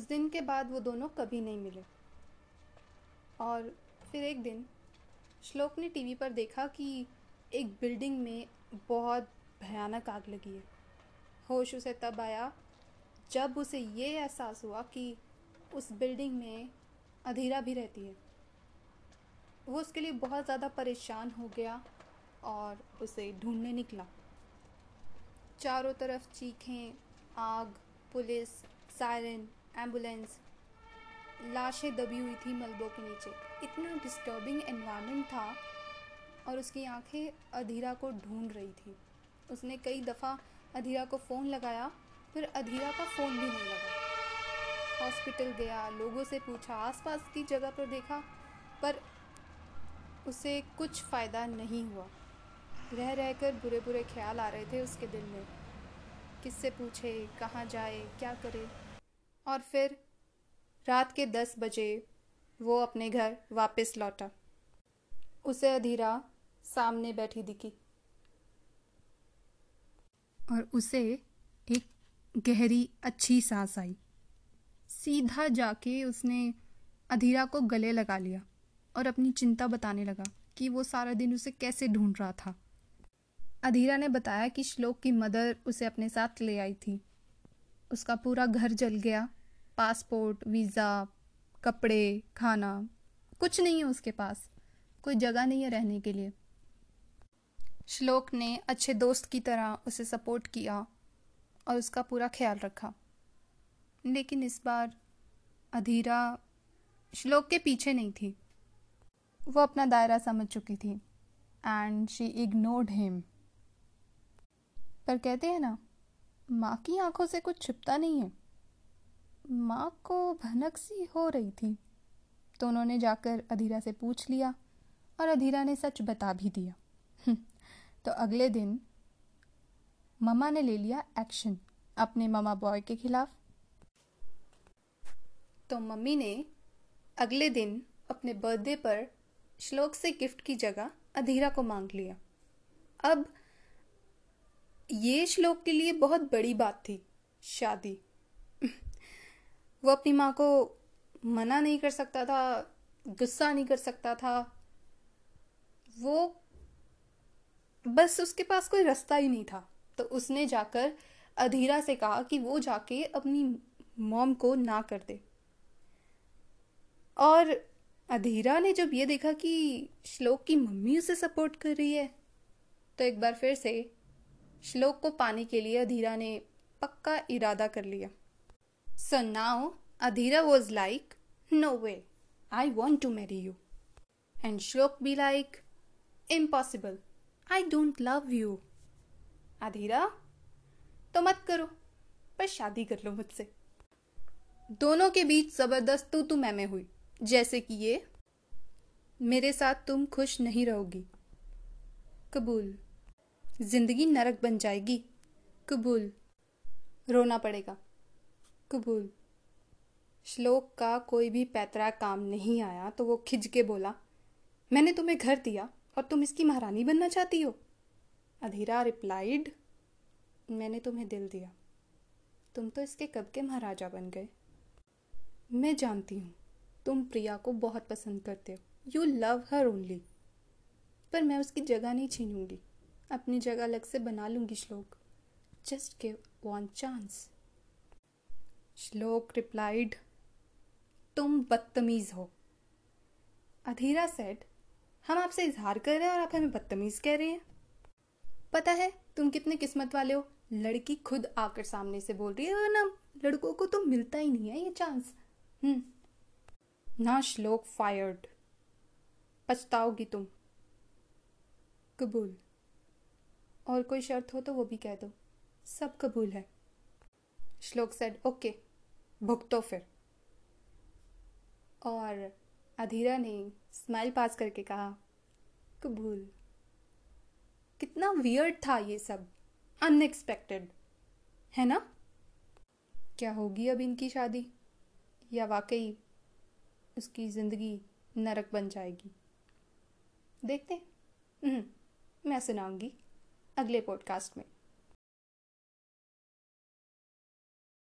उस दिन के बाद वो दोनों कभी नहीं मिले। और फिर एक दिन, श्लोक ने टीवी पर देखा कि एक बिल्डिंग में बहुत भयानक आग लगी है। होश उसे तब आया जब उसे ये एहसास हुआ कि उस बिल्डिंग में अधीरा भी रहती है। वो उसके लिए बहुत ज़्यादा परेशान हो गया और उसे ढूँढने निकला। चारों तरफ़ चीखें, आग, पुलिस, सायरन एंबुलेंस लाशें दबी हुई थी मलबों के नीचे। इतना डिस्टर्बिंग एनवायरनमेंट था और उसकी आँखें अधीरा को ढूंढ रही थी। उसने कई दफ़ा अधीरा को फ़ोन लगाया, फिर अधीरा का फ़ोन भी नहीं लगा। हॉस्पिटल गया, लोगों से पूछा, आसपास की जगह पर देखा, पर उसे कुछ फ़ायदा नहीं हुआ। रह रह कर बुरे बुरे ख्याल आ रहे थे उसके दिल में। किससे पूछे, कहाँ जाए, क्या करे? और फिर रात के दस बजे वो अपने घर वापस लौटा। उसे अधीरा सामने बैठी दिखी। और उसे एक गहरी, अच्छी सांस आई। सीधा जाके उसने अधीरा को गले लगा लिया और अपनी चिंता बताने लगा कि वो सारा दिन उसे कैसे ढूंढ रहा था। अधीरा ने बताया कि श्लोक की मदर उसे अपने साथ ले आई थी। उसका पूरा घर जल गया। पासपोर्ट, वीज़ा, कपड़े, खाना। कुछ नहीं है उसके पास। कोई जगह नहीं है रहने के लिए। श्लोक ने अच्छे दोस्त की तरह उसे सपोर्ट किया और उसका पूरा ख्याल रखा। लेकिन इस बार अधीरा श्लोक के पीछे नहीं थी। वो अपना दायरा समझ चुकी थी। एंड शी इग्नोर्ड हिम पर कहते हैं ना माँ की आँखों से कुछ छिपता नहीं है। माँ को भनक सी हो रही थी। तो उन्होंने जाकर अधीरा से पूछ लिया और अधीरा ने सच बता भी दिया। हम्म, तो अगले दिन ममा ने ले लिया एक्शन अपने ममा बॉय के खिलाफ। तो मम्मी ने अगले दिन अपने बर्थडे पर श्लोक से गिफ्ट की जगह अधीरा को मांग लिया। अब ये श्लोक के लिए बहुत बड़ी बात थी, शादी। वो अपनी माँ को मना नहीं कर सकता था, गुस्सा नहीं कर सकता था। वो बस उसके पास कोई रास्ता ही नहीं था। तो उसने जाकर अधीरा से कहा कि वो जाके अपनी मॉम को ना कर दे। और अधीरा ने जब ये देखा कि श्लोक की मम्मी उसे सपोर्ट कर रही है तो एक बार फिर से श्लोक को पाने के लिए अधीरा ने पक्का इरादा कर लिया। So now Adhira was like no way I want to marry you and Shlok be like impossible I don't love you Adhira तो मत करो, पर शादी कर लो मुझसे. दोनों के बीच ज़बरदस्त तू तू मैं में हुई, जैसे कि ये, मेरे साथ तुम खुश नहीं रहोगी। कबूल। ज़िंदगी नरक बन जाएगी। कबूल। रोना पड़ेगा। कबूल। श्लोक का कोई भी पैतरा काम नहीं आया तो वो खिंच के बोला, मैंने तुम्हें घर दिया और तुम इसकी महारानी बनना चाहती हो? अधीरा रिप्लाइड मैंने तुम्हें दिल दिया। तुम तो इसके कब के महाराजा बन गए। मैं जानती हूँ, तुम प्रिया को बहुत पसंद करते हो। यू लव हर ओनली पर मैं उसकी जगह नहीं छीनूँगी। अपनी जगह अलग से बना लूँगी Shlok. Just give one chance Shlok replied तुम बदतमीज हो. अधीरा सेड हम आपसे इजहार कर रहे हैं और आप हमें बदतमीज कह रहे हैं। पता है तुम कितने किस्मत वाले हो? लड़की खुद आकर सामने से बोल रही है ना, लड़कों को तो मिलता ही नहीं है ये चांस हम्म। ना श्लोक फायर्ड पछताओगी तुम। कबूल। और कोई शर्त हो तो वो भी कह दो। सब कबूल है। श्लोक सेड ओके भुगतो फिर। और अधीरा ने स्माइल पास करके कहा कबूल। कितना वियर्ड था ये सब। अनएक्सपेक्टेड है ना? क्या होगी अब इनकी शादी? या वाकई उसकी ज़िंदगी नरक बन जाएगी? देखते हम्म, मैं सुनाऊँगी। अगले पॉडकास्ट में।